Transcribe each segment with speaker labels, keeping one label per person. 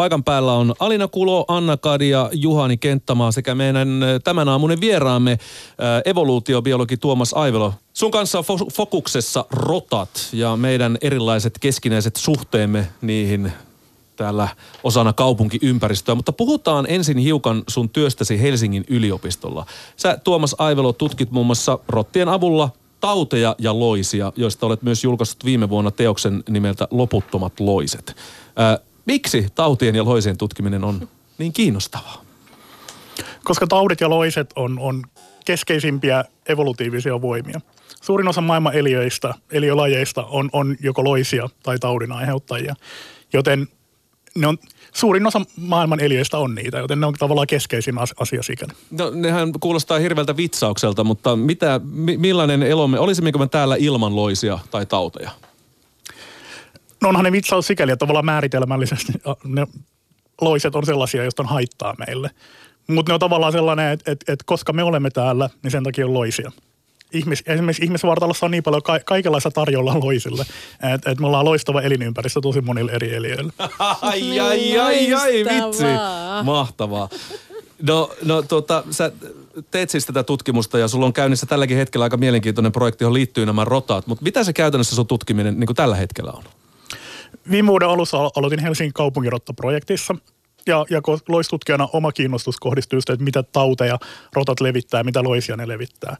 Speaker 1: Paikan päällä on Alina Kulo, Anna Kadia, Juhani Kenttämaa sekä meidän tämän aamunen vieraamme evoluutiobiologi Tuomas Aivelo. Sun kanssa on fokuksessa rotat ja meidän erilaiset keskinäiset suhteemme niihin täällä osana kaupunkiympäristöä, mutta puhutaan ensin hiukan sun työstäsi Helsingin yliopistolla. Sä Tuomas Aivelo tutkit muun muassa rottien avulla tauteja ja loisia, joista olet myös julkaissut viime vuonna teoksen nimeltä Loputtomat loiset. Miksi tautien ja loisien tutkiminen on niin kiinnostavaa?
Speaker 2: Koska taudit ja loiset on, on keskeisimpiä evolutiivisia voimia. Suurin osa maailman eliöistä, eliölajeista on, on joko loisia tai taudin aiheuttajia. Joten ne on, suurin osa maailman eliöistä on niitä, joten ne on tavallaan keskeisin asia sikäli.
Speaker 1: No nehän kuulostaa hirveältä vitsaukselta, mutta mitä, millainen elomme, olisimmeko me täällä ilman loisia tai tauteja?
Speaker 2: No onhan ne vitsaus sikäli, että tavallaan määritelmällisesti ne loiset on sellaisia, joista on haittaa meille. Mutta ne on tavallaan sellainen, että, että, että koska me olemme täällä, niin sen takia on loisia ihmis, esimerkiksi ihmisvartalossa on niin paljon ka- kaikenlaista tarjolla loisille, että et me ollaan loistava elinympäristö tosi monille eri eliöille.
Speaker 1: ai, ai, ai, ai, vitsi. Mahtavaa. No, no tuota, sä teet siis tätä tutkimusta ja sulla on käynnissä tälläkin hetkellä aika mielenkiintoinen projekti, johon liittyy nämä rotaat, mutta mitä se käytännössä sun tutkiminen niin kuin tällä hetkellä on?
Speaker 2: Viime vuoden alussa aloitin Helsingin kaupunkirotta-projektissa – ja, ja loistutkijana oma kiinnostus kohdistuu just, että mitä tauteja rotat levittää, mitä loisia ne levittää.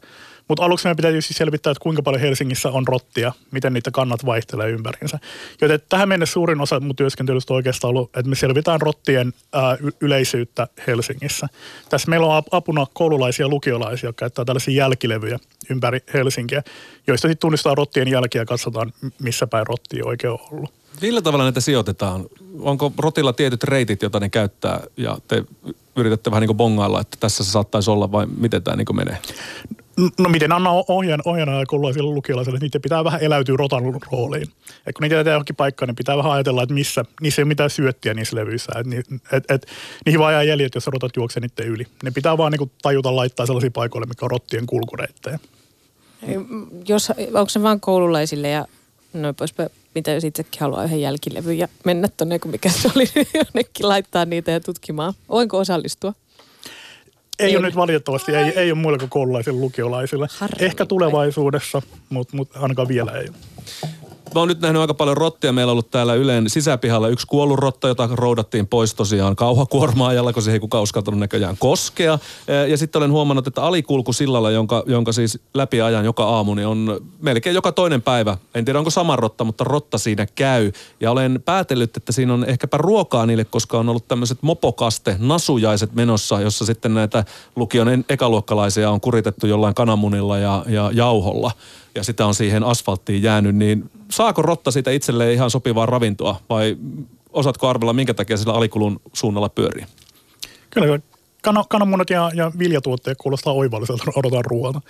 Speaker 2: Mutta aluksi meidän pitää tietysti selvittää, että kuinka paljon Helsingissä on rottia, miten niitä kannat vaihtelee ympärinsä. Joten tähän mennessä suurin osa mun työskentelystä oikeastaan ollut, että me selvitään rottien ää, yleisyyttä Helsingissä. Tässä meillä on apuna koululaisia lukiolaisia, jotka käyttää tällaisia jälkilevyjä ympäri Helsinkiä, joista sitten tunnistaa rottien jälkiä ja katsotaan, missä päin rotti oikein on ollut.
Speaker 1: Millä tavalla näitä sijoitetaan? Onko rotilla tietyt reitit, joita ne käyttää ja te yritätte vähän niin kuin bongailla, että tässä se saattaisi olla vai miten tämä niin menee?
Speaker 2: No miten anna ohjaan, ohjana ja koululaisille lukiolaisille, että niiden pitää vähän eläytyä rotan rooliin. Et kun niitä jätetään johonkin paikkaan, niin pitää vähän ajatella, että missä, niissä ei ole mitään syöttiä niissä levyissä. Et, et, et, niihin vaan jää jäljet, jos rotat juoksee niiden yli. Ne pitää vaan niin tajuta laittaa sellaisia paikoille, mikä on rottien kulkureittejä.
Speaker 3: Jos, onko se vaan koululaisille ja noin poispäin mitä jos itsekin haluaa yhden jälkilevyn ja mennä tuonne, kun mikä se oli, jonnekin laittaa niitä ja tutkimaan. Voinko osallistua?
Speaker 2: Ei, ei ole nyt valitettavasti, ei, ei ole muille kuin koululaisille lukiolaisille. Harmi Ehkä tulevaisuudessa, mutta, mutta ainakaan vielä ei ole.
Speaker 1: Mä oon nyt nähnyt aika paljon rottia. Meillä on ollut täällä Ylen sisäpihalla yksi kuollut rotta, jota roudattiin pois tosiaan kauhakuormaajalla, kun se ei kukaan uskaltanut näköjään koskea. Ja sitten olen huomannut, että alikulkusillalla, jonka, jonka siis läpi ajan joka aamu, niin on melkein joka toinen päivä. En tiedä onko sama rotta, mutta rotta siinä käy. Ja olen päätellyt, että siinä on ehkäpä ruokaa niille, koska on ollut tämmöiset mopokaste, nasujaiset menossa, jossa sitten näitä lukion ekaluokkalaisia on kuritettu jollain kananmunilla ja, ja jauholla ja sitä on siihen asfalttiin jäänyt, niin saako rotta siitä itselleen ihan sopivaa ravintoa vai osaatko arvella, minkä takia sillä alikulun suunnalla pyörii?
Speaker 2: Kyllä, kan- kananmunat ja, ja viljatuotteet kuulostaa oivalliselta odotan ruoalta.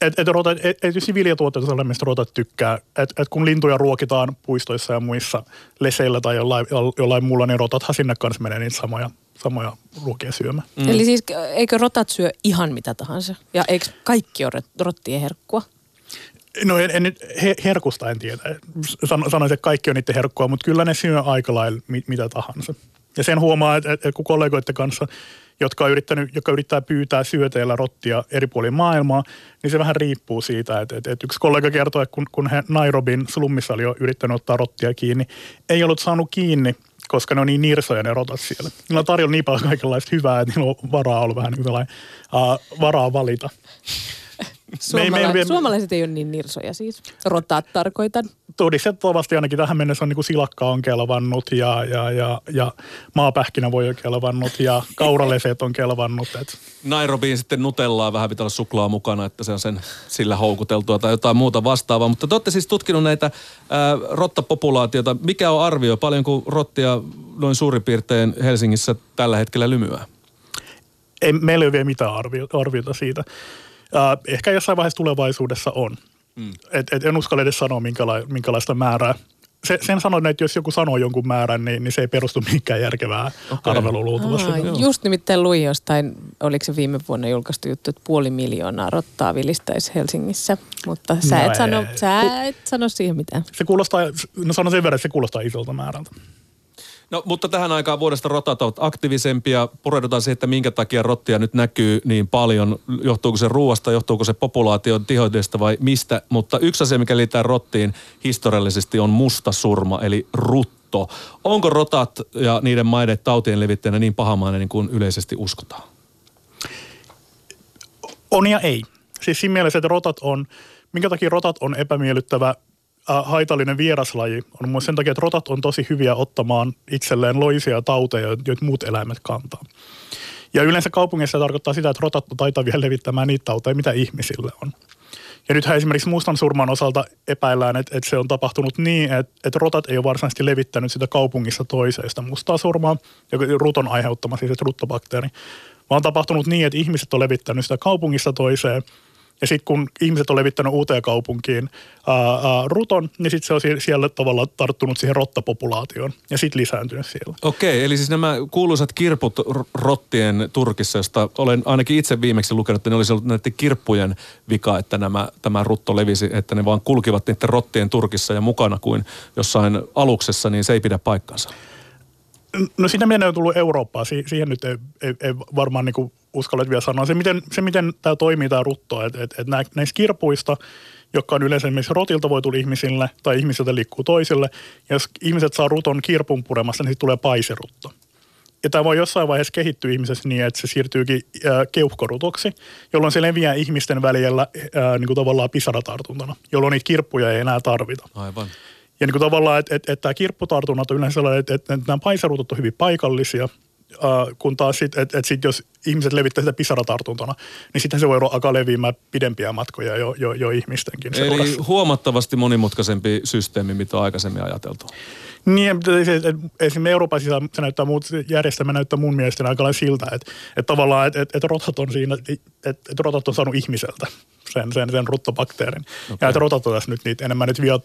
Speaker 2: Et, et, rotat, et, et viljatuotteet on sellainen, mistä rotat tykkää. Et, et kun lintuja ruokitaan puistoissa ja muissa leseillä tai jollain, jollain muulla, niin rotathan sinne kanssa menee niitä samoja, samoja ruokia syömään.
Speaker 3: Mm. Eli siis eikö rotat syö ihan mitä tahansa? Ja eikö kaikki ole rottien herkkua?
Speaker 2: No en, en nyt herkusta en tiedä. sanoisin, että kaikki on niiden herkkua, mutta kyllä ne syö aika lailla mit, mitä tahansa. Ja sen huomaa, että, että kun kollegoiden kanssa, jotka, on yrittänyt, jotka yrittää pyytää syöteillä rottia eri puolilla maailmaa, niin se vähän riippuu siitä, että, että, että yksi kollega kertoi, että kun, kun he Nairobin slummissa oli jo yrittänyt ottaa rottia kiinni, ei ollut saanut kiinni, koska ne on niin nirsoja ne rotat siellä. Niillä on tarjolla niin paljon kaikenlaista hyvää, että niillä on varaa ollut vähän hyvä, uh, varaa valita.
Speaker 3: Suomala- me, me, suomalaiset ei ole niin nirsoja siis. Rotaat tarkoitan.
Speaker 2: Todistettavasti ainakin tähän mennessä on niin kuin silakka on kelvannut ja, ja, ja, ja maapähkinä voi on kelvannut ja kauraleset on kelvannut. Et.
Speaker 1: Nairobiin sitten nutellaan vähän pitää olla suklaa mukana, että se on sen sillä houkuteltua tai jotain muuta vastaavaa. Mutta te olette siis tutkinut näitä ää, rottapopulaatiota. Mikä on arvio? Paljonko rottia noin suurin piirtein Helsingissä tällä hetkellä lymyää?
Speaker 2: Ei, meillä ei ole vielä mitään arviota siitä. Äh, ehkä jossain vaiheessa tulevaisuudessa on. Mm. Et, et en uskalla edes sanoa, minkäla- minkälaista määrää. Se, sen sanoin, että jos joku sanoo jonkun määrän, niin, niin se ei perustu mihinkään järkevää okay. arveluun luultavasti. Aa,
Speaker 3: just nimittäin luin jostain, oliko se viime vuonna julkaistu juttu, että puoli miljoonaa rottaa vilistäisi Helsingissä. Mutta sä, no et, sano, sä et sano siihen mitään.
Speaker 2: Se kuulostaa, no sanon sen verran, että se kuulostaa isolta määrältä.
Speaker 1: No, mutta tähän aikaan vuodesta rotat ovat aktiivisempia. Pureudutaan siihen, että minkä takia rottia nyt näkyy niin paljon. Johtuuko se ruoasta, johtuuko se populaation tihoidesta vai mistä. Mutta yksi asia, mikä liittää rottiin historiallisesti on musta surma, eli rutto. Onko rotat ja niiden maiden tautien levittäjänä niin pahamainen niin kuin yleisesti uskotaan?
Speaker 2: On ja ei. Siis siinä mielessä, että rotat on, minkä takia rotat on epämiellyttävä haitallinen vieraslaji, on myös sen takia, että rotat on tosi hyviä ottamaan itselleen loisia tauteja, joita muut eläimet kantaa. Ja yleensä kaupungissa tarkoittaa sitä, että rotat on taitavia levittämään niitä tauteja, mitä ihmisille on. Ja nythän esimerkiksi mustan surman osalta epäillään, että, että se on tapahtunut niin, että, että rotat ei ole varsinaisesti levittänyt sitä kaupungissa toiseen sitä mustaa surmaa, joka ruton aiheuttama siis ruttobakteeri, vaan on tapahtunut niin, että ihmiset on levittänyt sitä kaupungissa toiseen – ja sitten kun ihmiset on levittänyt uuteen kaupunkiin ää, ää, ruton, niin sitten se on siellä tavalla tarttunut siihen rottapopulaatioon ja sitten lisääntynyt siellä.
Speaker 1: Okei, eli siis nämä kuuluisat kirput rottien Turkissa, josta olen ainakin itse viimeksi lukenut, että ne olisi ollut näiden kirppujen vika, että nämä, tämä rutto levisi, että ne vaan kulkivat niiden rottien Turkissa ja mukana kuin jossain aluksessa, niin se ei pidä paikkansa.
Speaker 2: No siinä meidän on tullut Eurooppaa. Si- siihen nyt ei, ei, ei varmaan niin uskallet vielä sanoa. Se, miten, se, miten tämä toimii, tämä rutto, että et, et näistä kirpuista, jotka on yleensä esimerkiksi rotilta voi tulla ihmisille tai ihmisiltä liikkuu toisille. Ja jos ihmiset saa ruton kirpun puremassa, niin sitten tulee paiserutto. Ja tämä voi jossain vaiheessa kehittyä ihmisessä niin, että se siirtyykin äh, keuhkorutoksi, jolloin se leviää ihmisten välillä äh, niin kuin tavallaan pisaratartuntana, jolloin niitä kirppuja ei enää tarvita.
Speaker 1: Aivan.
Speaker 2: Ja niin kuin tavallaan, että, että, että tämä kirpputartunnat on yleensä sellainen, että, että nämä paisarutot on hyvin paikallisia, kun taas sitten, että et sit jos ihmiset levittää sitä pisaratartuntana, niin sitten se voi alkaa leviämään pidempiä matkoja jo, jo, jo ihmistenkin
Speaker 1: Eli seurassa. huomattavasti monimutkaisempi systeemi, mitä on aikaisemmin ajateltu.
Speaker 2: Niin, esimerkiksi Euroopan sisällä se näyttää muut, järjestelmä näyttää mun mielestä aika siltä, että, että tavallaan, että, että, että rotat on siinä, että, että rotat on saanut ihmiseltä sen, sen, sen ruttobakteerin. Okay. Ja että rotat on tässä nyt niitä enemmän nyt viat,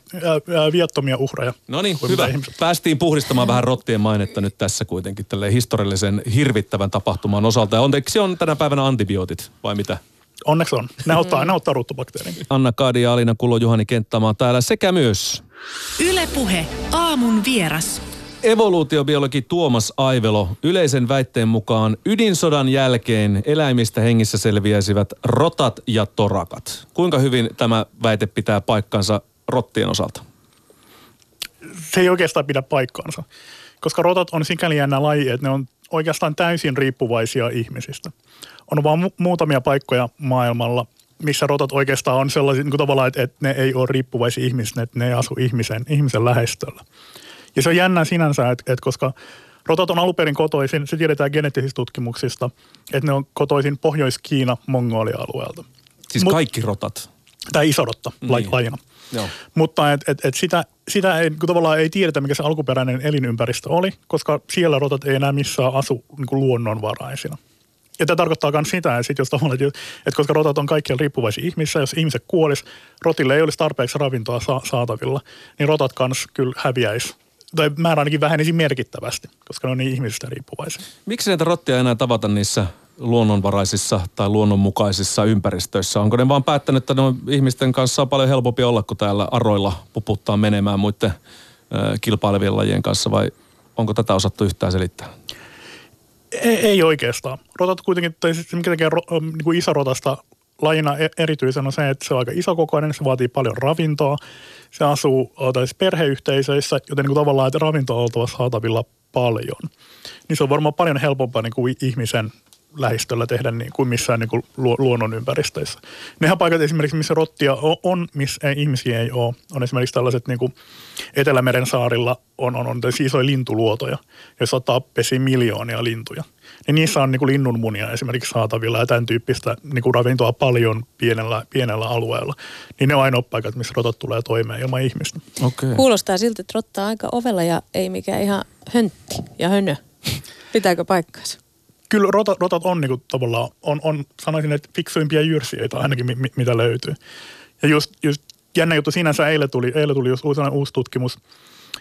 Speaker 2: viattomia uhreja.
Speaker 1: No niin, hyvä. Ihmiset. Päästiin puhdistamaan vähän rottien mainetta nyt tässä kuitenkin tälle historiallisen hirvittävän tapahtuman osalta. Ja onneksi on tänä päivänä antibiootit, vai mitä?
Speaker 2: Onneksi on. Ne auttaa, ne auttaa ruttobakteerin.
Speaker 1: Anna Kaadi ja Alina Kulo, Juhani Kenttämaa täällä sekä myös...
Speaker 4: Ylepuhe aamun vieras.
Speaker 1: Evoluutiobiologi Tuomas Aivelo yleisen väitteen mukaan ydinsodan jälkeen eläimistä hengissä selviäisivät rotat ja torakat. Kuinka hyvin tämä väite pitää paikkansa rottien osalta?
Speaker 2: Se ei oikeastaan pidä paikkaansa, koska rotat on sikäli jännä laji, että ne on oikeastaan täysin riippuvaisia ihmisistä. On vain mu- muutamia paikkoja maailmalla, missä rotat oikeastaan on sellaisia niin kuin tavallaan, että, että ne ei ole riippuvaisia ihmisistä, että ne ei asu ihmisen, ihmisen lähestöllä. Ja se on jännä sinänsä, että, että koska rotat on alun perin kotoisin, se tiedetään geneettisistä tutkimuksista, että ne on kotoisin Pohjois-Kiina Mongolia-alueelta.
Speaker 1: Siis Mut, kaikki rotat?
Speaker 2: Tämä iso rotta niin. lajina. Joo. Mutta et, et, et sitä, sitä ei, kun tavallaan ei tiedetä, mikä se alkuperäinen elinympäristö oli, koska siellä rotat ei enää missään asu niin kuin luonnonvaraisina. Ja tämä tarkoittaa myös sitä, että, sit jos tavallaan, että, että koska rotat on kaikkien riippuvaisia ihmisissä, jos ihmiset kuolis, rotille ei olisi tarpeeksi ravintoa sa- saatavilla, niin rotat kanssa kyllä häviäisi tai määrä ainakin vähenisi merkittävästi, koska ne on niin ihmisistä riippuvaisia.
Speaker 1: Miksi näitä rottia enää tavata niissä luonnonvaraisissa tai luonnonmukaisissa ympäristöissä? Onko ne vaan päättänyt, että ne on ihmisten kanssa on paljon helpompi olla, kuin täällä aroilla puputtaa menemään muiden kilpailevien lajien kanssa vai onko tätä osattu yhtään selittää?
Speaker 2: Ei, ei oikeastaan. Rotat kuitenkin, tai se mikä tekee ro, niin kuin lajina e- erityisen on se, että se on aika isokokoinen, se vaatii paljon ravintoa. Se asuu tai siis perheyhteisöissä, joten niin kuin tavallaan, että ravintoa on oltava saatavilla paljon. Niin se on varmaan paljon helpompaa niin kuin ihmisen lähistöllä tehdä niin kuin missään niin kuin luonnon ympäristöissä. Nehän paikat esimerkiksi, missä rottia on, missä ei, ihmisiä ei ole, on esimerkiksi tällaiset niin kuin Etelämeren saarilla on, on, on isoja lintuluotoja, joissa ottaa pesi miljoonia lintuja. Niin niissä on niin kuin linnunmunia esimerkiksi saatavilla ja tämän tyyppistä niin kuin ravintoa paljon pienellä, pienellä alueella. Niin ne on ainoa paikat, missä rotat tulee toimeen ilman ihmistä.
Speaker 3: Okay. Kuulostaa siltä, että rotta on aika ovella ja ei mikään ihan höntti ja hönö. Pitääkö paikkaansa?
Speaker 2: kyllä rotat, rotat on niin kuin, tavallaan, on, on, sanoisin, että fiksuimpia jyrsijöitä ainakin, mi, mitä löytyy. Ja just, just jännä juttu sinänsä eilen tuli, eilen tuli just uusi, uusi tutkimus,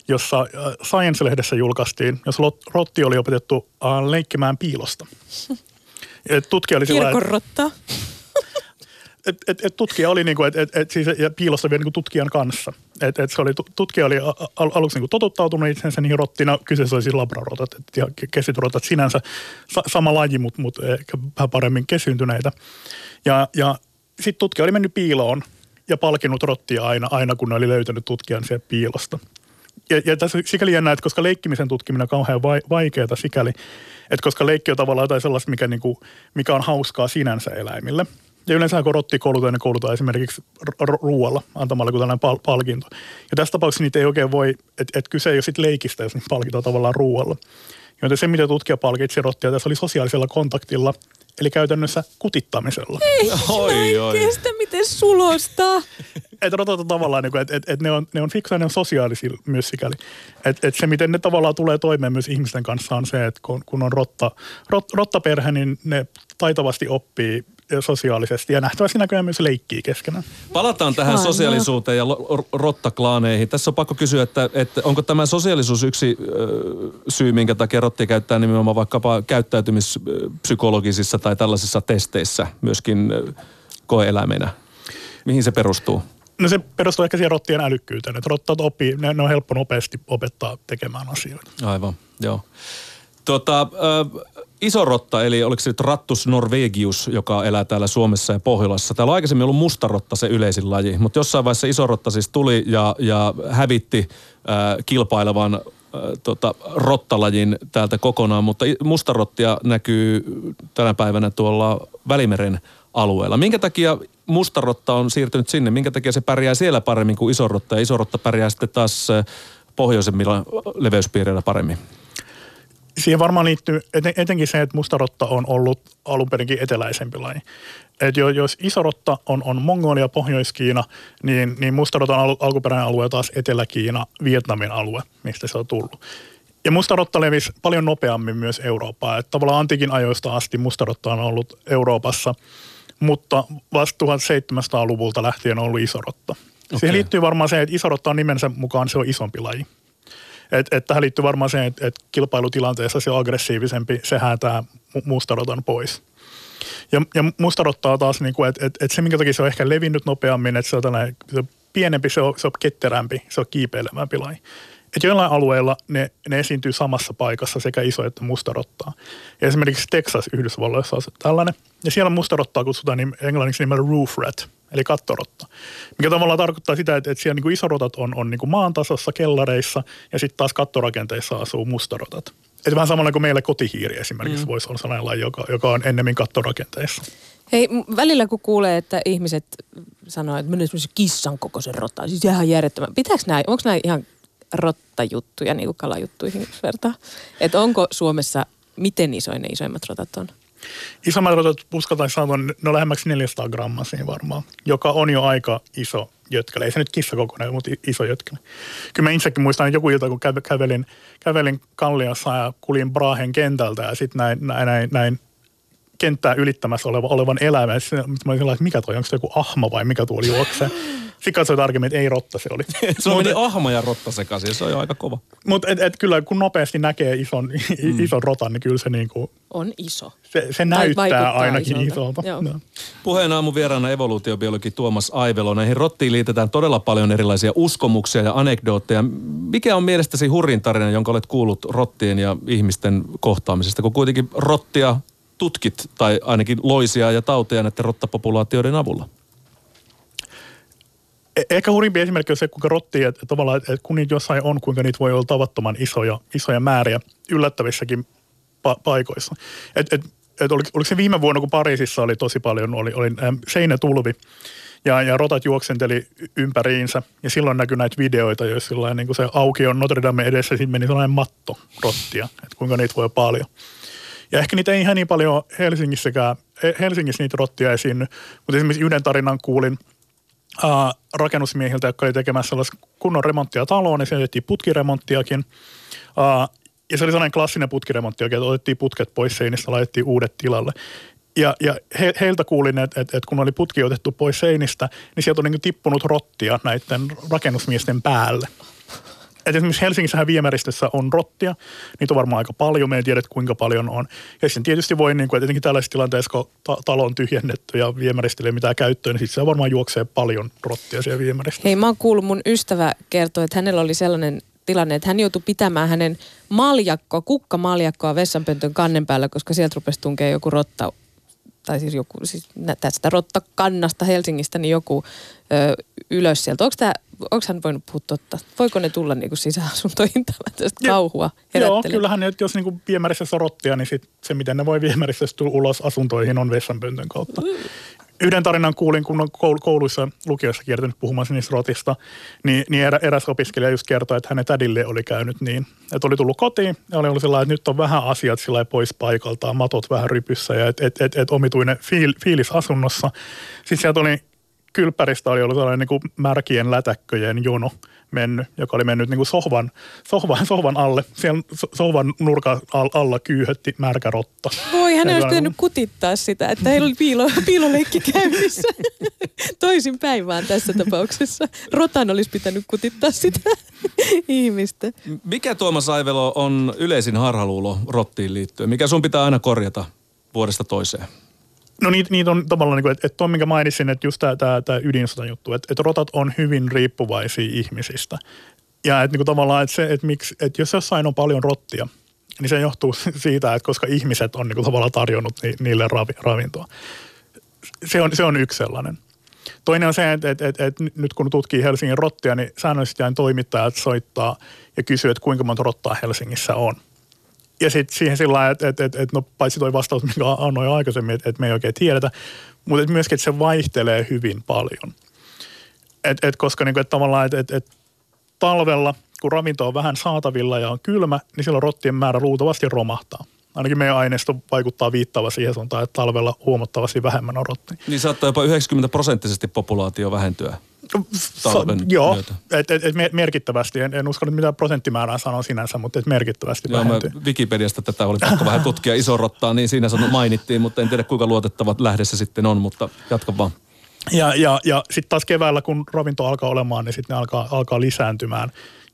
Speaker 2: jossa äh, Science-lehdessä julkaistiin, jos rotti oli opetettu uh, leikkimään piilosta. Tutkija oli
Speaker 3: sillä rotta.
Speaker 2: et, et, et tutkija oli niinku, et, et, et siis, ja piilossa vielä niinku tutkijan kanssa. Et, et se oli, tutkija oli al, aluksi niinku totuttautunut itsensä niihin rottina. Kyseessä oli siis labrarotat et, ja kesytyrotat sinänsä sa, sama laji, mutta mut ehkä vähän paremmin kesyntyneitä. Ja, ja sitten tutkija oli mennyt piiloon ja palkinut rottia aina, aina kun ne oli löytänyt tutkijan sieltä piilosta. Ja, ja tässä sikäli jännä, että koska leikkimisen tutkiminen on kauhean vai, vaikeaa sikäli, että koska leikki on tavallaan jotain sellaista, mikä, niin kuin, mikä on hauskaa sinänsä eläimille – ja yleensä rotti koulutaan, niin koulutaan esimerkiksi ruoalla antamalla kuin tällainen pal- palkinto. Ja tässä tapauksessa niitä ei oikein voi, että et kyse ei ole sitten leikistä, jos niitä palkitaan tavallaan ruoalla. Joten se, mitä tutkija palkitsi rottia, tässä oli sosiaalisella kontaktilla, eli käytännössä kutittamisella.
Speaker 3: Ei oi, oi. kestä, miten sulosta.
Speaker 2: että rotat on tavallaan, että niinku, et, et ne on, ne on fiksuja, ne on sosiaalisia myös sikäli. Että et se, miten ne tavallaan tulee toimeen myös ihmisten kanssa on se, että kun, kun on rotta, rot, rottaperhe, niin ne taitavasti oppii sosiaalisesti ja nähtävästi näköjään myös leikkii keskenään.
Speaker 1: Palataan tähän Aina. sosiaalisuuteen ja rottaklaaneihin. Tässä on pakko kysyä, että, että onko tämä sosiaalisuus yksi ö, syy, minkä takia rotti käyttää nimenomaan vaikkapa käyttäytymispsykologisissa tai tällaisissa testeissä myöskin koeeläimenä? Mihin se perustuu?
Speaker 2: No se perustuu ehkä siihen rottien älykkyyteen, että rottat oppii, ne, ne on helppo nopeasti opettaa tekemään asioita.
Speaker 1: Aivan, joo. Tuota, äh, iso rotta, eli oliko se nyt Rattus norvegius, joka elää täällä Suomessa ja Pohjolassa. Täällä on aikaisemmin ollut mustarotta se yleisin laji, mutta jossain vaiheessa iso rotta siis tuli ja, ja hävitti äh, kilpailevan äh, tota, rottalajin täältä kokonaan, mutta mustarottia näkyy tänä päivänä tuolla Välimeren alueella. Minkä takia mustarotta on siirtynyt sinne? Minkä takia se pärjää siellä paremmin kuin isorotta ja isorotta pärjää sitten taas pohjoisemmilla leveyspiireillä paremmin?
Speaker 2: Siihen varmaan liittyy etenkin se, että mustarotta on ollut alun perinkin eteläisempi laji. Et jos isorotta on, on Mongolia, Pohjois-Kiina, niin, niin mustarotan al, alkuperäinen alue taas Etelä-Kiina, Vietnamin alue, mistä se on tullut. Ja mustarotta levisi paljon nopeammin myös Eurooppaan. Että tavallaan antiikin ajoista asti mustarotta on ollut Euroopassa, mutta vasta 1700-luvulta lähtien on ollut isorotta. Okay. Siihen liittyy varmaan se, että isorotta on nimensä mukaan se on isompi laji. Et, et tähän liittyy varmaan se, että et kilpailutilanteessa se on aggressiivisempi, se häätää mustarotan pois. Ja, ja mustarottaa taas, niin että et, et se minkä takia se on ehkä levinnyt nopeammin, että se on, tällainen, se on pienempi, se on, se on ketterämpi, se on kiipeilevämpi laji. Että joillain alueilla ne, ne esiintyy samassa paikassa sekä iso että mustarottaa. Ja esimerkiksi Texas Yhdysvalloissa on tällainen. Ja siellä mustarottaa kutsutaan niin englanniksi nimellä roof rat, eli kattorotta. Mikä tavallaan tarkoittaa sitä, että, että siellä niin kuin isorotat on, on niin kuin maan tasossa, kellareissa ja sitten taas kattorakenteissa asuu mustarotat. Että vähän samalla kuin meillä kotihiiri esimerkiksi mm. voisi olla sellainen laji, joka, joka on ennemmin kattorakenteissa.
Speaker 3: Hei, välillä kun kuulee, että ihmiset sanoo, että menee semmoisen kissan kokoisen rotaan, siis ihan järjettömän. Pitääkö näin, onko näin ihan rottajuttuja niin kuin kalajuttuihin vertaa? Että onko Suomessa, miten isoin ne isoimmat rotat on?
Speaker 2: Isommat rotat uskataan sanoa, ne on lähemmäksi 400 grammaa siinä varmaan, joka on jo aika iso jötkälä. Ei se nyt kissa kokonaan, mutta iso jötkälä. Kyllä mä itsekin muistan että joku ilta, kun kävelin, kävelin Kalliossa ja kulin Brahen kentältä ja sitten näin, näin, näin, näin kenttää ylittämässä oleva, olevan eläimen. Sitten mä olin sellainen, että mikä toi, onko se joku ahma vai mikä tuo juokse. Sitten katsoin tarkemmin, että ei rotta se oli.
Speaker 1: se meni ahma ja rotta sekaisin, se on jo aika kova.
Speaker 2: Mutta et, et kyllä kun nopeasti näkee ison, mm. ison rotan, niin kyllä se niinku...
Speaker 3: On iso.
Speaker 2: Se, se näyttää ainakin isolta. isolta.
Speaker 1: No. Puheen aamun vieraana evoluutiobiologi Tuomas Aivelo. Näihin rottiin liitetään todella paljon erilaisia uskomuksia ja anekdootteja. Mikä on mielestäsi hurrin tarina, jonka olet kuullut rottien ja ihmisten kohtaamisesta, kun kuitenkin rottia tutkit tai ainakin loisia ja tauteja näiden rottapopulaatioiden avulla?
Speaker 2: E- ehkä hurimpi esimerkki on se, kuinka rottia, että tavallaan, että kun niitä jossain on, kuinka niitä voi olla tavattoman isoja, isoja määriä yllättävissäkin pa- paikoissa. Et, et, et oliko, oliko se viime vuonna, kun Pariisissa oli tosi paljon, oli, oli ähm, seinätulvi ja, ja rotat juoksenteli ympäriinsä ja silloin näkyi näitä videoita, joissa niin se auki on Notre Dame edessä, sitten meni sellainen matto rottia, että kuinka niitä voi paljon. Ja ehkä niitä ei ihan niin paljon Helsingissäkään, Helsingissä niitä rottia esiinny, mutta esimerkiksi yhden tarinan kuulin äh, rakennusmiehiltä, jotka oli tekemässä kunnon remonttia taloon, niin siellä tehtiin putkiremonttiakin. Äh, ja se oli sellainen klassinen putkiremontti, että otettiin putket pois seinistä, laitettiin uudet tilalle. Ja, ja he, heiltä kuulin, että, että, että kun oli putki otettu pois seinistä, niin sieltä on niin tippunut rottia näiden rakennusmiesten päälle. Et esimerkiksi Helsingissähän viemäristössä on rottia, niitä on varmaan aika paljon, me ei tiedä kuinka paljon on. Ja sitten tietysti voi, niin kuin, että etenkin tällaisessa tilanteessa, kun ta- talo on tyhjennetty ja viemäristölle ei mitään käyttöön, niin sitten se varmaan juoksee paljon rottia siellä viemäristössä.
Speaker 3: Hei, mä oon kuullut, mun ystävä kertoi, että hänellä oli sellainen tilanne, että hän joutui pitämään hänen maljakkoa, kukkamaljakkoa vessanpöntön kannen päällä, koska sieltä rupesi tunkea joku rotta, tai siis joku, siis tästä rottakannasta Helsingistä, niin joku ö, ylös sieltä. Onko tää, onko hän voinut puhua totta? Voiko ne tulla niinku sisäasuntoihin tällaista kauhua
Speaker 2: Joo, kyllähän ne, jos niin viemäristössä on rottia, niin sit se, miten ne voi viemäristössä tulla ulos asuntoihin, on vessanpöntön kautta. Yhden tarinan kuulin, kun on koul- kouluissa, lukioissa kiertänyt puhumassa niistä rotista, niin, niin erä, eräs opiskelija just kertoi, että hänen tädille oli käynyt niin, että oli tullut kotiin ja oli ollut sellainen, että nyt on vähän asiat sillä pois paikaltaan, matot vähän rypyssä ja että et, et, et omituinen fiil, fiilis asunnossa. Sitten sieltä oli kylppäristä oli ollut sellainen niin kuin märkien lätäkköjen jono mennyt, joka oli mennyt niin kuin sohvan, sohvan, sohvan alle. Siellä so- sohvan nurkan al- alla kyyhötti märkä rotta.
Speaker 3: Voi, hän olisi pitänyt kutittaa sitä, että heillä oli piilo, piiloleikki käynnissä. Toisin päin vaan tässä tapauksessa. Rotan olisi pitänyt kutittaa sitä ihmistä.
Speaker 1: Mikä Tuomas Aivelo on yleisin harhaluulo rottiin liittyen? Mikä sun pitää aina korjata vuodesta toiseen?
Speaker 2: No niitä, niitä on tavallaan, niin kuin, että, että tuo minkä mainitsin, että just tämä, tämä, ydinsotan juttu, että, että rotat on hyvin riippuvaisia ihmisistä. Ja että niin kuin tavallaan, että, se, että, miksi, että jos jossain on paljon rottia, niin se johtuu siitä, että koska ihmiset on niin kuin tavallaan tarjonnut ni, niille ravi, ravintoa. Se on, se on yksi sellainen. Toinen on se, että, että, että, että nyt kun tutkii Helsingin rottia, niin säännöllisesti toimittajat soittaa ja kysyy, että kuinka monta rottaa Helsingissä on. Ja sitten siihen sillä lailla, että, että, että, että no paitsi toi vastaus, mikä annoin aikaisemmin, että, että me ei oikein tiedetä, mutta että myöskin, että se vaihtelee hyvin paljon. Et, et, koska niin kuin, että tavallaan, että, että, että talvella, kun ravinto on vähän saatavilla ja on kylmä, niin silloin rottien määrä luultavasti romahtaa. Ainakin meidän aineisto vaikuttaa viittaava siihen suuntaan, että talvella huomattavasti vähemmän on rottia.
Speaker 1: Niin saattaa jopa 90 prosenttisesti populaatio vähentyä. Talven
Speaker 2: Joo, et, et, et me- merkittävästi. En, en usko nyt mitään prosenttimäärää sanoa sinänsä, mutta et merkittävästi
Speaker 1: Joo, mä
Speaker 2: vähentyy.
Speaker 1: Wikipediasta tätä oli pakko vähän tutkia iso rottaa, niin siinä sano- mainittiin, mutta en tiedä kuinka luotettavat lähde se sitten on, mutta jatka vaan.
Speaker 2: Ja, ja, ja sitten taas keväällä, kun ravinto alkaa olemaan, niin sitten ne alkaa, alkaa lisääntymään.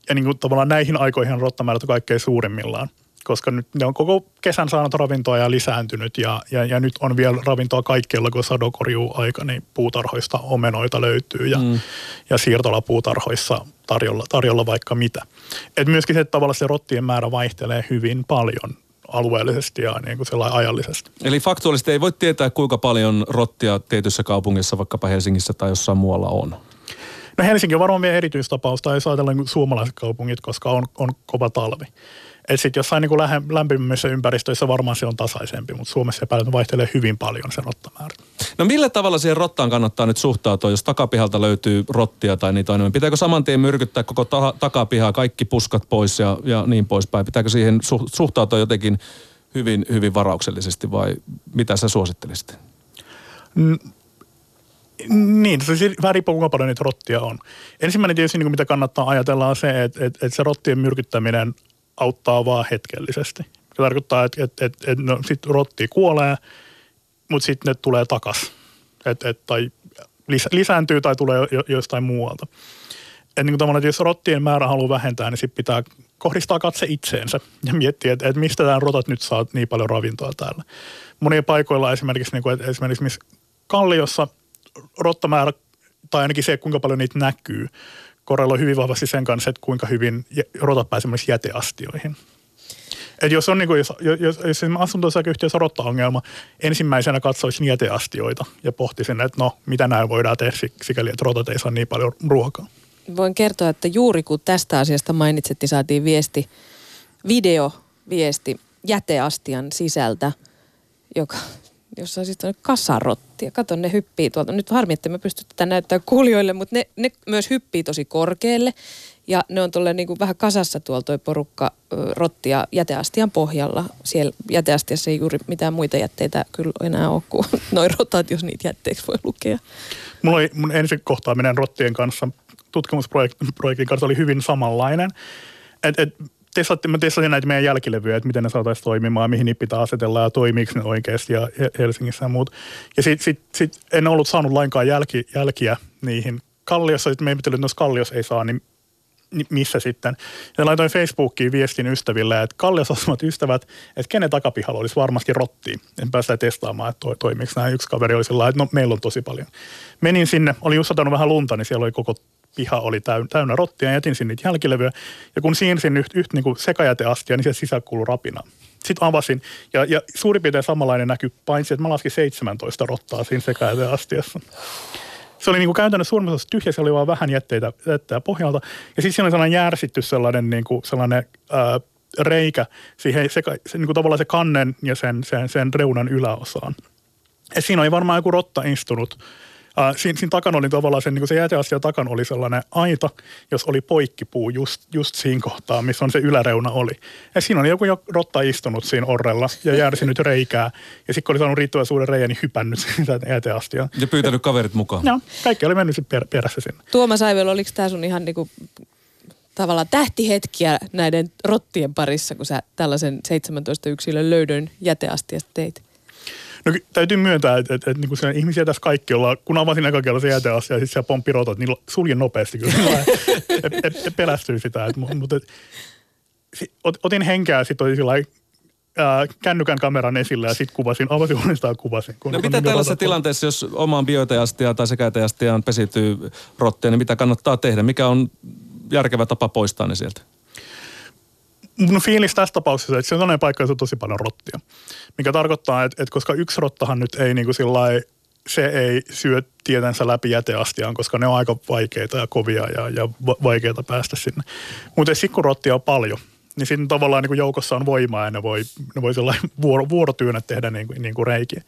Speaker 2: Ja niin kuin tavallaan näihin aikoihin rottamäärät on kaikkein suurimmillaan. Koska nyt ne on koko kesän saanut ravintoa ja lisääntynyt ja, ja, ja nyt on vielä ravintoa kaikkialla, kun sadokorjuu aika, niin puutarhoista omenoita löytyy ja, mm. ja siirtolapuutarhoissa tarjolla, tarjolla vaikka mitä. Et myöskin se, että tavallaan se rottien määrä vaihtelee hyvin paljon alueellisesti ja niin kuin sellainen ajallisesti.
Speaker 1: Eli faktuaalisesti ei voi tietää, kuinka paljon rottia tietyssä kaupungissa, vaikkapa Helsingissä tai jossain muualla on.
Speaker 2: No Helsinki on varmaan vielä erityistapaus, tai jos ajatellaan niin suomalaiset kaupungit, koska on, on kova talvi. Että sitten jossain niin kuin lähe, lämpimmissä ympäristöissä varmaan se on tasaisempi, mutta Suomessa epäilen, että vaihtelee hyvin paljon se rottamäärä.
Speaker 1: No millä tavalla siihen rottaan kannattaa nyt suhtautua, jos takapihalta löytyy rottia tai niitä on enemmän? Pitääkö saman tien myrkyttää koko ta- takapihaa, kaikki puskat pois ja, ja niin poispäin? Pitääkö siihen su- suhtautua jotenkin hyvin, hyvin varauksellisesti vai mitä sä suosittelisit?
Speaker 2: Niin, se siis vähän riippuu kuinka paljon niitä rottia on. Ensimmäinen tietysti, niin kuin mitä kannattaa ajatella, on se, että, että, että se rottien myrkyttäminen auttaa vaan hetkellisesti. Se tarkoittaa, että, että, että, että no, sit rotti kuolee, mutta sitten ne tulee takas. Et, et, tai lisä, lisääntyy tai tulee jo, jostain muualta. Et niin kuin että jos rottien määrä haluaa vähentää, niin sitten pitää kohdistaa katse itseensä ja miettiä, että, että mistä tämä rotat nyt saa niin paljon ravintoa täällä. Monien paikoilla esimerkiksi, niin kuin, että esimerkiksi missä Kalliossa rottamäärä, tai ainakin se, kuinka paljon niitä näkyy, korreloi hyvin vahvasti sen kanssa, että kuinka hyvin rotat pääsee jäteastioihin. Et jos on niin kuin, jos, jos, jos asunto-osakeyhtiössä on rotta-ongelma, ensimmäisenä katsoisin jäteastioita ja pohtisin, että no, mitä näin voidaan tehdä sik- sikäli, että rotat ei saa niin paljon ruokaa.
Speaker 3: Voin kertoa, että juuri kun tästä asiasta mainitset, niin saatiin viesti, videoviesti jäteastian sisältä, joka, jossa on sitten kasarottia. Kato, ne hyppii tuolta. Nyt harmi, että me pysty tätä näyttää kuulijoille, mutta ne, ne myös hyppii tosi korkealle. Ja ne on tuolla niin kuin vähän kasassa tuolla toi porukka rottia jäteastian pohjalla. Siellä jäteastiassa ei juuri mitään muita jätteitä kyllä enää ole kuin noin rotat, jos niitä jätteeksi voi lukea.
Speaker 2: Mulla oli mun ensi kohtaaminen rottien kanssa, tutkimusprojektin kanssa oli hyvin samanlainen. Et, et, testattiin, mä testasin näitä meidän jälkilevyjä, että miten ne saataisiin toimimaan, mihin niitä pitää asetella ja toimiiko ne oikeasti ja He- Helsingissä ja muut. Ja sit, sit, sit en ollut saanut lainkaan jälki, jälkiä niihin. Kalliossa, että me ihmettelin, että jos Kalliossa ei saa, niin ni- missä sitten. Ja laitoin Facebookiin viestin ystäville, että Kallios asuvat ystävät, että kenen takapihalla olisi varmasti rotti. En päästä testaamaan, että toi, toimiiko näin. Yksi kaveri oli sillä että no meillä on tosi paljon. Menin sinne, oli just vähän lunta, niin siellä oli koko piha oli täynnä, rottia ja jätin sinne niitä jälkilevyjä. Ja kun siirsin yhtä yht, niin sekajäteastia, niin se sisään kuului rapina. Sitten avasin ja, ja suurin piirtein samanlainen näky, paitsi että mä laskin 17 rottaa siinä sekajäteastiassa. Se oli niin kuin käytännössä suurin osa tyhjä, se oli vaan vähän jätteitä, jätteitä pohjalta. Ja sitten siinä oli sellainen järsitty sellainen, niin kuin sellainen ää, reikä siihen seka, se, niin kuin tavallaan se kannen ja sen, sen, sen reunan yläosaan. Ja siinä oli varmaan joku rotta istunut. Uh, siinä, siinä takana oli tavallaan sen, niin se jäteasia takana oli sellainen aita, jos oli poikkipuu just, just siinä kohtaa, missä on se yläreuna oli. Ja siinä oli joku jo rotta istunut siinä orrella ja järsinyt reikää. Ja sitten kun oli saanut riittävän suuren reijän, niin hypännyt sitä jäteastiaa.
Speaker 1: Ja pyytänyt kaverit mukaan.
Speaker 2: Joo, kaikki oli mennyt sitten per, perässä sinne.
Speaker 3: Tuomas Aivelo, oliko tämä sun ihan niinku tavallaan tähtihetkiä näiden rottien parissa, kun sä tällaisen 17 yksilön löydön jäteastiasta teit?
Speaker 2: No täytyy myöntää, että, että, että niin kuin ihmisiä tässä kaikki ollaan, kun avasin eka kerran se jäteasia ja sitten siellä pomppi rotot, niin suljin nopeasti kyllä. et, et, et pelästyin sitä. Et, mutta et, si- ot, otin henkeä sitten oli sillä ää, kännykän kameran esille ja sitten kuvasin, avasin uudestaan ja kuvasin. Kun,
Speaker 1: No mitä tällaisessa
Speaker 2: rotot-
Speaker 1: tilanteessa, jos omaan bioiteastiaan tai sekäiteastiaan pesiytyy rottia, niin mitä kannattaa tehdä? Mikä on järkevä tapa poistaa ne sieltä?
Speaker 2: No fiilis tässä tapauksessa, että se on sellainen paikka, jossa on tosi paljon rottia. Mikä tarkoittaa, että, että koska yksi rottahan nyt ei niin kuin sillai, se ei syö tietänsä läpi jäteastiaan, koska ne on aika vaikeita ja kovia ja, ja va- vaikeita päästä sinne. Mutta sitten kun rottia on paljon, niin sitten tavallaan niin kuin joukossa on voimaa ja ne voi, ne voi sellainen vuoro, vuorotyönä tehdä niin kuin, niin kuin reikiä.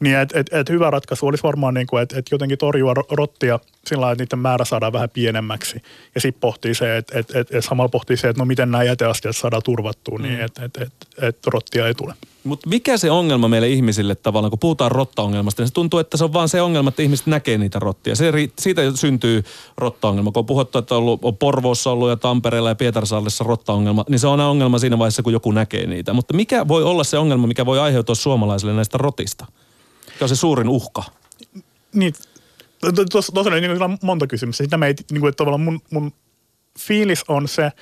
Speaker 2: Niin et, et, et hyvä ratkaisu olisi varmaan, niin kuin, että et jotenkin torjua ro- rottia sillä lailla, että niiden määrä saadaan vähän pienemmäksi. Ja sitten pohtii se, että et, et, et samalla pohtii se, että no miten nämä jäteastiat saadaan turvattua niin, että et, et, et rottia ei tule.
Speaker 1: Mutta mikä se ongelma meille ihmisille tavallaan, kun puhutaan rottaongelmasta, niin se tuntuu, että se on vaan se ongelma, että ihmiset näkee niitä rottia. Se, siitä syntyy rottaongelma. Kun on puhuttu, että on, ollut, on Porvoossa ollut ja Tampereella ja Pietarsaaressa rottaongelma, niin se on aina ongelma siinä vaiheessa, kun joku näkee niitä. Mutta mikä voi olla se ongelma, mikä voi aiheutua suomalaisille näistä rotista? Mikä on se suurin uhka?
Speaker 2: Niin, tuossa tos oli niin kuin monta kysymystä. Sitä me ei, niin kuin, että tavallaan mun, mun fiilis on se,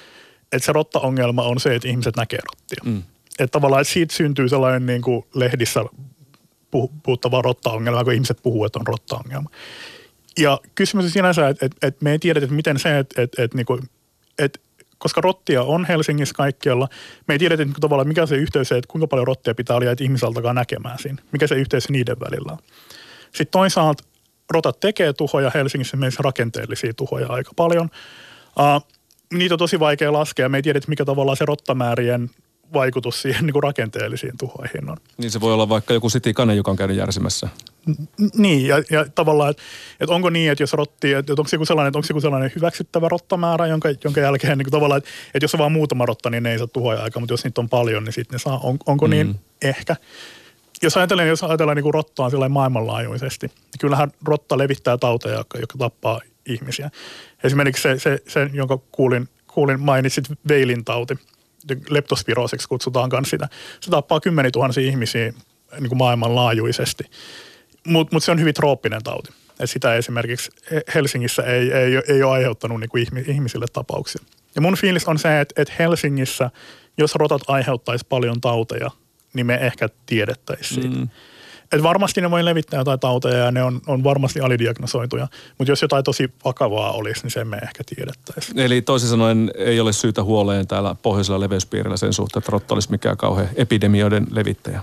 Speaker 2: että se rottaongelma on se, että ihmiset näkee rottia. Mm. Että tavallaan että siitä syntyy sellainen niin kuin lehdissä puh- puhuttava rottaongelma, kun ihmiset puhuu, että on rottaongelma. Ja kysymys on sinänsä, että, että, että me ei tiedetä, että miten se, että, että, että, niin kuin, että koska rottia on Helsingissä kaikkialla, me ei tiedetä että tavallaan, mikä se yhteys on, että kuinka paljon rottia pitää olla, että ihmiset näkemään siinä. Mikä se yhteys niiden välillä on. Sitten toisaalta rotat tekee tuhoja, Helsingissä meissä rakenteellisia tuhoja aika paljon. Uh, niitä on tosi vaikea laskea, me ei tiedä, että mikä tavallaan se rottamäärien vaikutus siihen niin kuin rakenteellisiin tuhoihin on.
Speaker 1: Niin se voi olla vaikka joku City Kane, joka on käynyt järsimässä.
Speaker 2: N- Niin, ja, ja tavallaan, että, että onko niin, että jos rotti, että onko se joku sellainen, että onko se joku sellainen hyväksyttävä rottamäärä, jonka, jonka jälkeen niin kuin tavallaan, että, että jos on vain muutama rotta, niin ne ei saa tuhoja aikaa, mutta jos niitä on paljon, niin sitten ne saa, on, onko niin? Ehkä. Jos ajatellaan, jos ajatellaan niin kuin rottaa sillä maailmanlaajuisesti, niin kyllähän rotta levittää tauteja, jotka, jotka tappaa ihmisiä. Esimerkiksi se, se, se jonka kuulin, kuulin mainitsit Veilin tauti, leptospiroosiksi kutsutaan myös sitä. Se tappaa kymmeniä tuhansia ihmisiä niin kuin maailmanlaajuisesti. Mutta mut se on hyvin trooppinen tauti. Et sitä esimerkiksi Helsingissä ei, ei, ei ole aiheuttanut niin kuin ihmisille tapauksia. Ja mun fiilis on se, että, että Helsingissä, jos rotat aiheuttaisi paljon tauteja, niin me ehkä tiedettäisiin siitä. Mm. Et varmasti ne voi levittää jotain tauteja ja ne on, on varmasti alidiagnosoituja, mutta jos jotain tosi vakavaa olisi, niin sen me ehkä tiedettäisiin.
Speaker 1: Eli toisin sanoen ei ole syytä huoleen täällä pohjoisella leveyspiirillä sen suhteen, että rotta olisi mikään kauhean epidemioiden levittäjä.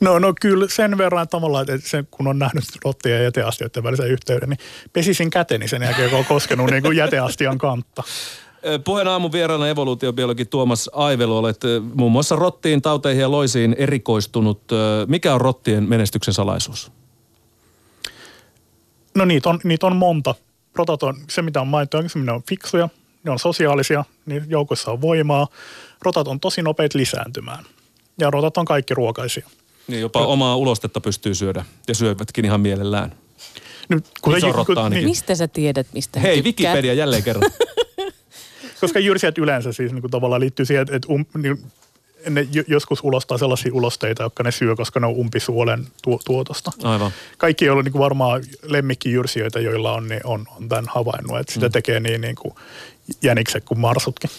Speaker 2: No, no kyllä sen verran tavallaan, että sen, kun on nähnyt rottien ja jäteastioiden välisen yhteyden, niin pesisin käteni sen jälkeen, kun on koskenut niin kuin jäteastian kantta.
Speaker 1: Puheen aamun vieraana evoluutiobiologi Tuomas Aivelu, olet muun muassa rottiin, tauteihin ja loisiin erikoistunut. Mikä on rottien menestyksen salaisuus?
Speaker 2: No niitä on, niitä on monta. Rotat on se, mitä on mainittu, ne on fiksuja, ne on sosiaalisia, niin joukossa on voimaa. Rotat on tosi nopeat lisääntymään. Ja rotat on kaikki ruokaisia.
Speaker 1: Niin jopa no. omaa ulostetta pystyy syödä ja syövätkin ihan mielellään.
Speaker 2: Nyt,
Speaker 1: kun Iso rotta ainakin.
Speaker 3: Mistä sä tiedät, mistä
Speaker 1: Hei? Wikipedia jälleen kerran.
Speaker 2: koska jyrsiät yleensä siis niin kuin tavallaan liittyy siihen, että, että um, niin, ne joskus ulostaa sellaisia ulosteita, jotka ne syö, koska ne on umpisuolen tuo, tuotosta.
Speaker 1: Aivan.
Speaker 2: Kaikki ei ole niin kuin varmaan lemmikkijyrsijöitä, joilla on, niin on, on tämän havainnut. Että sitä mm. tekee niin, niin kuin jänikset kuin marsutkin.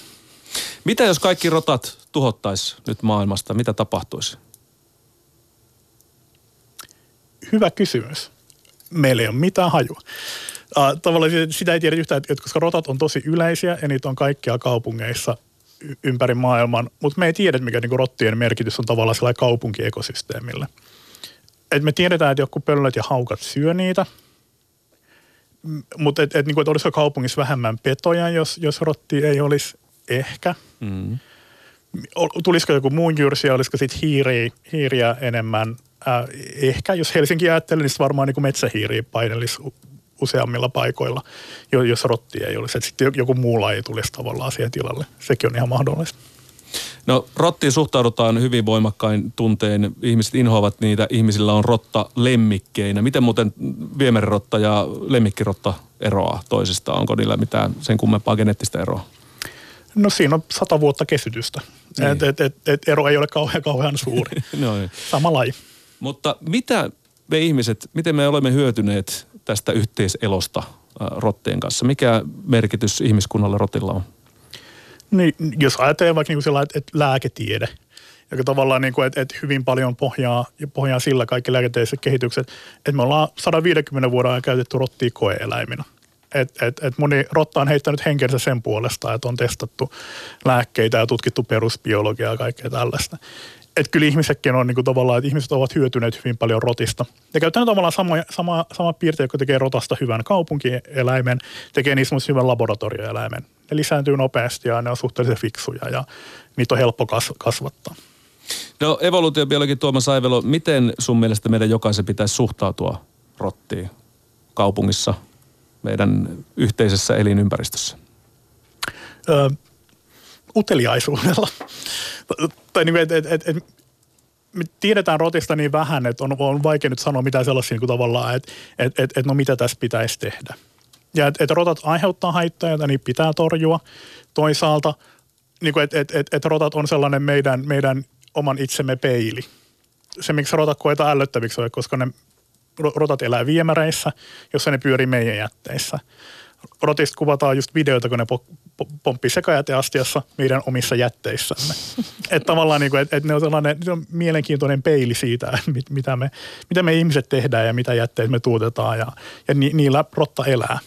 Speaker 1: Mitä jos kaikki rotat tuhottaisi nyt maailmasta? Mitä tapahtuisi?
Speaker 2: Hyvä kysymys. Meillä ei ole mitään hajua. Uh, tavallaan sitä ei tiedä yhtään, että koska rotat on tosi yleisiä ja niitä on kaikkia kaupungeissa ympäri maailman, mutta me ei tiedä, mikä niinku rottien merkitys on tavallaan sillä kaupunkiekosysteemille. Et me tiedetään, että joku pöllöt ja haukat syö niitä, mutta et, et, niinku, et olisiko kaupungissa vähemmän petoja, jos, jos rotti ei olisi ehkä. Mm. Tulisiko joku muu jyrsi, olisiko sitten hiiriä, hiiriä enemmän? Äh, ehkä, jos Helsinki ajattelee, niin varmaan niin metsähiiriä painelisi useammilla paikoilla, jos rotti ei olisi. Että sitten joku muu laji tulisi tavallaan siihen tilalle. Sekin on ihan mahdollista.
Speaker 1: No rottiin suhtaudutaan hyvin voimakkain tunteen. Ihmiset inhoavat niitä. Ihmisillä on rotta lemmikkeinä. Miten muuten viemärirotta ja lemmikkirotta eroaa toisistaan? Onko niillä mitään sen kummempaa geneettistä eroa?
Speaker 2: No siinä on sata vuotta kesytystä. Niin. Et, et, et, et ero ei ole kauhean, kauhean suuri. no niin. Sama laji.
Speaker 1: Mutta mitä me ihmiset, miten me olemme hyötyneet tästä yhteiselosta rottien kanssa? Mikä merkitys ihmiskunnalle rotilla on?
Speaker 2: Niin, jos ajatellaan vaikka niin kuin että, lääketiede, joka tavallaan niin kuin, että, että hyvin paljon pohjaa, pohjaa sillä kaikki lääketieteelliset kehitykset, että me ollaan 150 vuoden ajan käytetty rottia koeeläiminä. Et, et, et moni rotta on heittänyt henkensä sen puolesta, että on testattu lääkkeitä ja tutkittu perusbiologiaa ja kaikkea tällaista että kyllä ihmisetkin on niin kuin tavallaan, että ihmiset ovat hyötyneet hyvin paljon rotista. Ja käytetään tavallaan sama, sama, sama piirte, joka tekee rotasta hyvän kaupunkieläimen, tekee niistä hyvän laboratorioeläimen. Ne lisääntyy nopeasti ja ne on suhteellisen fiksuja ja niitä on helppo kas, kasvattaa.
Speaker 1: No evoluutiobiologi Tuomas Aivelo, miten sun mielestä meidän jokaisen pitäisi suhtautua rottiin kaupungissa, meidän yhteisessä elinympäristössä?
Speaker 2: Ö, uteliaisuudella. tai niin, että et, et, et, me tiedetään rotista niin vähän, että on, on vaikea nyt sanoa mitään sellaisia niin kuin tavallaan, että et, et, et no mitä tässä pitäisi tehdä. Ja että et rotat aiheuttaa haittaa, joita niin pitää torjua. Toisaalta, niin kuin, että et, et, et rotat on sellainen meidän, meidän oman itsemme peili. Se, miksi rotat koetaan ällöttäviksi, on, koska ne rotat elää viemäreissä, jossa ne pyörii meidän jätteissä rotista kuvataan just videoita, kun ne po, po, pomppii sekajäteastiassa meidän omissa jätteissämme. että tavallaan niin kuin, et, et ne on sellainen ne on mielenkiintoinen peili siitä, mit, mitä, me, mitä me ihmiset tehdään ja mitä jätteitä me tuotetaan ja, ja ni, niillä rotta elää.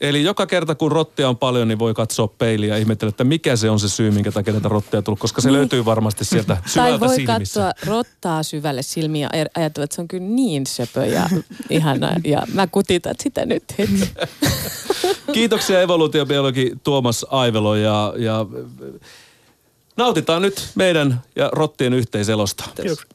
Speaker 1: Eli joka kerta kun rottia on paljon, niin voi katsoa peiliä ja ihmetellä, että mikä se on se syy, minkä takia näitä rottia tullut, koska se niin. löytyy varmasti sieltä syvältä
Speaker 3: Tai voi
Speaker 1: silmissä.
Speaker 3: katsoa rottaa syvälle silmiä ja ajatella, että se on kyllä niin söpö ja ihana ja mä kutitan sitä nyt heti.
Speaker 1: Kiitoksia evoluutiobiologi Tuomas Aivelo ja, ja nautitaan nyt meidän ja rottien yhteiselosta.
Speaker 2: Kiitos.